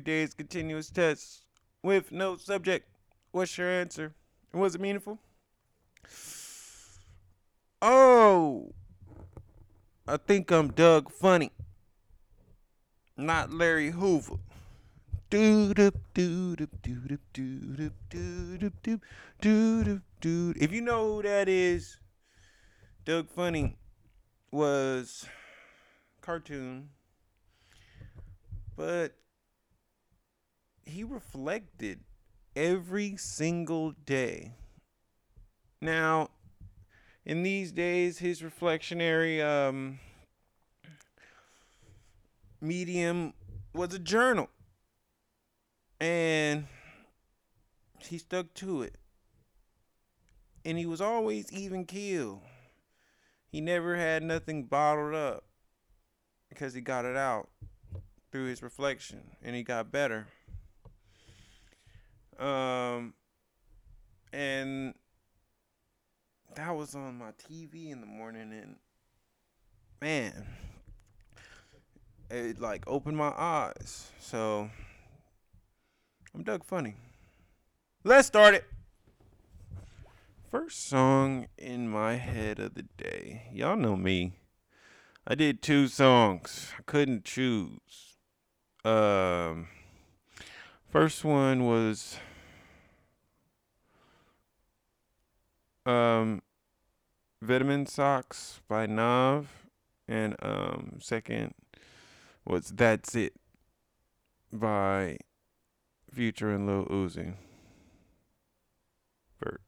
every day is continuous tests with no subject. What's your answer? Was it meaningful? Oh, I think I'm Doug Funnie, not Larry Hoover. Do do do do do do do do do do do. If you know who that is, Doug Funnie was cartoon, but he reflected every single day. Now, in these days, his reflectionary um, medium was a journal. And he stuck to it. And he was always even keel. He never had nothing bottled up because he got it out through his reflection and he got better. Um and that was on my TV in the morning and man it like opened my eyes. So I'm Doug Funnie. Let's start it. First song in my head of the day. Y'all know me. I did two songs. I couldn't choose. Um first one was um Vitamin Socks by Nav and um second was That's It by Future and Lil Uzi. Vert.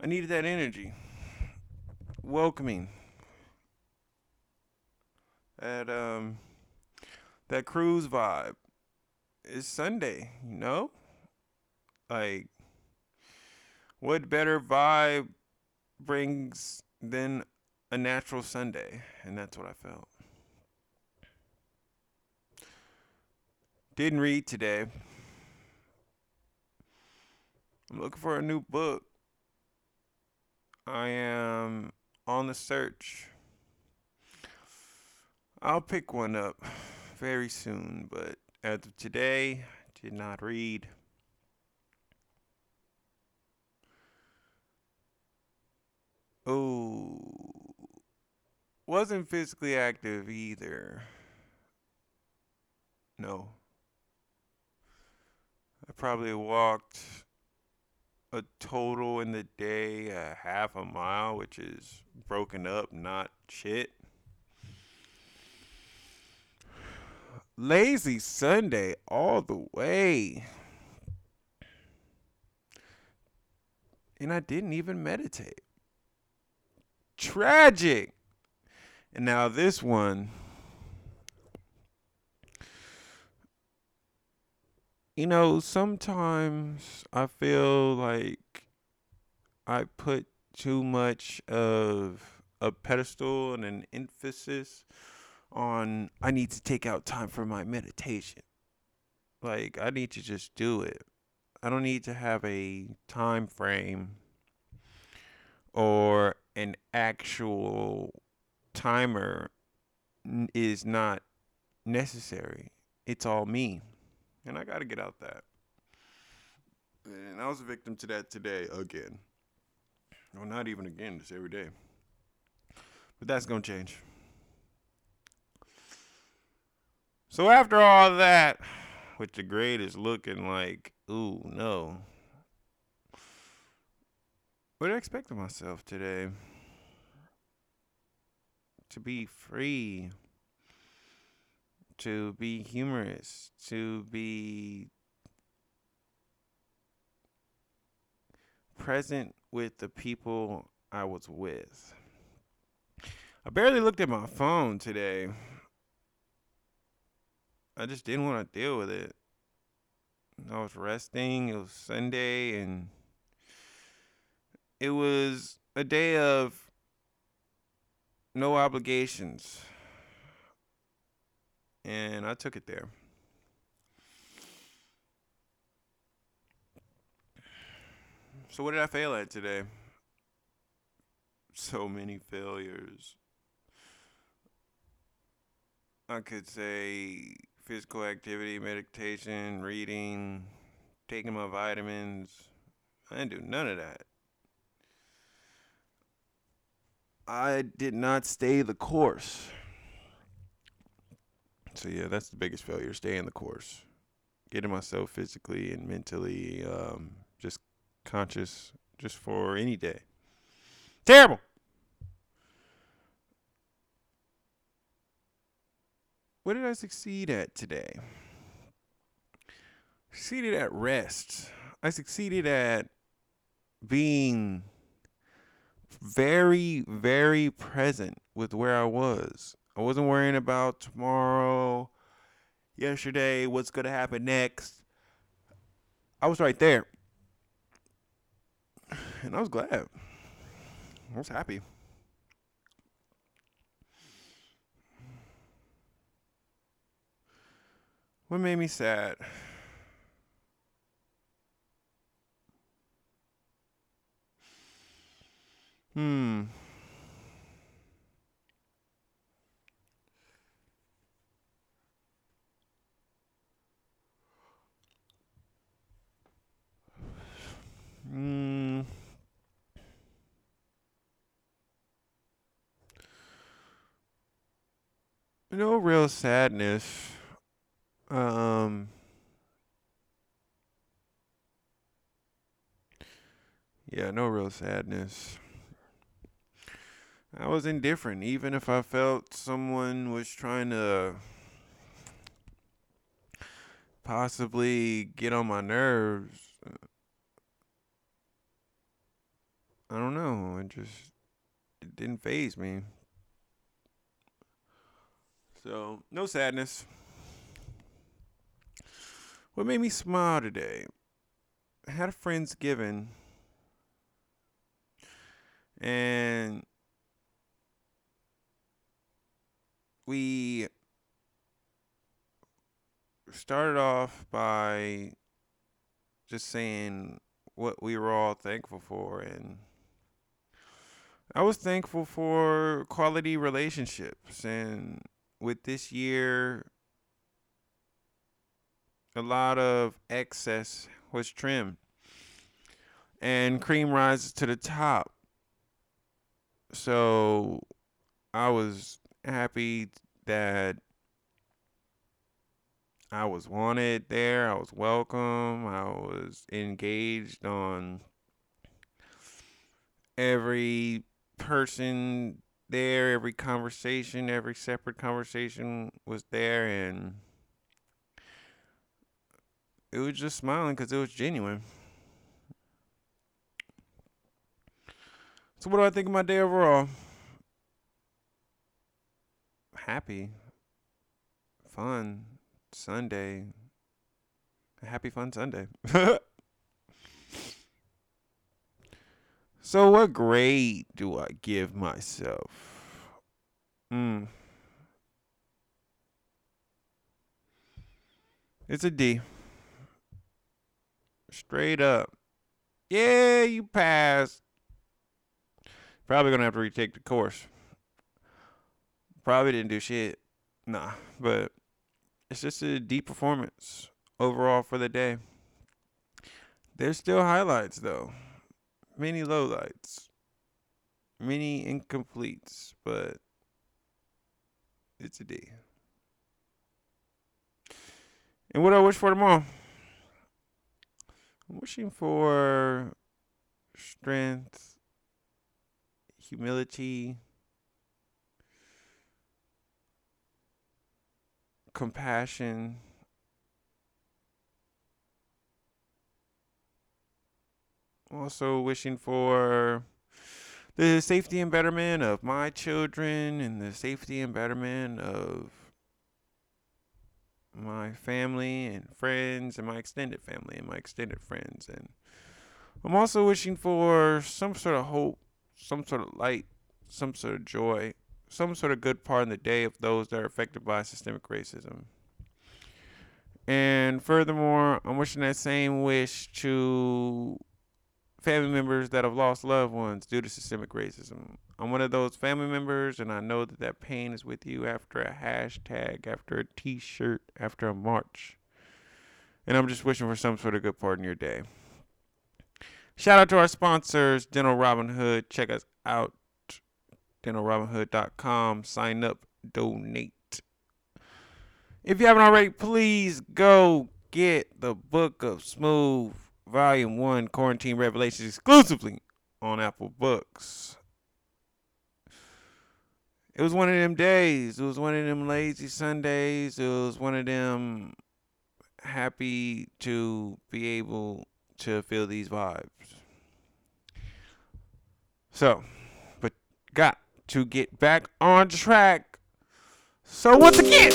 I needed that energy. Welcoming. That um that cruise vibe. It's Sunday, you know? Like what better vibe brings than a natural Sunday? And that's what I felt. Didn't read today. I'm looking for a new book. I am on the search. I'll pick one up very soon, but as of today, did not read. Oh, wasn't physically active either. No. I probably walked a total in the day a half a mile, which is broken up, not shit. Lazy Sunday all the way. And I didn't even meditate. Tragic. And now this one you know, sometimes I feel like I put too much of a pedestal and an emphasis on I need to take out time for my meditation. Like I need to just do it. I don't need to have a time frame or an actual timer is not necessary. It's all me. And I got to get out that. And I was a victim to that today again. Well, not even again, just every day. But that's going to change. So after all that, with the grade is looking like, ooh, no. What I expect of myself today? To be free to be humorous, to be present with the people I was with. I barely looked at my phone today. I just didn't want to deal with it. I was resting. It was Sunday, and it was a day of no obligations and I took it there. So, what did I fail at today? So many failures. I could say physical activity, meditation, reading, taking my vitamins. I didn't do none of that. I did not stay the course. So yeah, that's the biggest failure. Staying the course, getting myself physically and mentally um, just conscious, just for any day. Terrible. What did I succeed at today? Succeeded at rest. I succeeded at being very, very present with where I was. I wasn't worrying about tomorrow, yesterday, what's going to happen next. I was right there. And I was glad. I was happy. What made me sad? Hmm. Hmm. No real sadness. Um. Yeah, no real sadness. I was indifferent, even if I felt someone was trying to possibly get on my nerves. I don't know. It just it didn't faze me. So no sadness. What made me smile today? I had a friend's friendsgiving, and we started off by just saying what we were all thankful for and I was thankful for quality relationships and with this year a lot of excess was trimmed and cream rises to the top. So I was happy that I was wanted there. I was welcome. I was engaged on every person there, every conversation, every separate conversation was there, and it was just smiling because it was genuine. So, what do I think of my day overall? Happy, fun Sunday. A happy, fun Sunday. so, what grade do I give myself? Hmm. It's a D. Straight up. Yeah, you passed. Probably gonna have to retake the course. Probably didn't do shit. Nah, but it's just a deep performance overall for the day. There's still highlights though. Many lowlights. Many incompletes, but it's a D. And what I wish for tomorrow? I'm wishing for strength, humility, compassion, also wishing for the safety and betterment of my children and the safety and betterment of my family and friends and my extended family and my extended friends. And I'm also wishing for some sort of hope, some sort of light, some sort of joy some sort of good part in the day of those that are affected by systemic racism. And furthermore, I'm wishing that same wish to family members that have lost loved ones due to systemic racism. I'm one of those family members, and I know that that pain is with you after a hashtag, after a t shirt, after a march. And I'm just wishing for some sort of good part in your day. Shout out to our sponsors, Dental Robin Hood. Check us out, dentalrobinhood.com. Sign up, donate. If you haven't already, please go get the Book of Smooth Volume 1 Quarantine Revelations exclusively on Apple Books. It was one of them days. It was one of them lazy Sundays. It was one of them happy to be able to feel these vibes. So, but got to get back on track. So once again,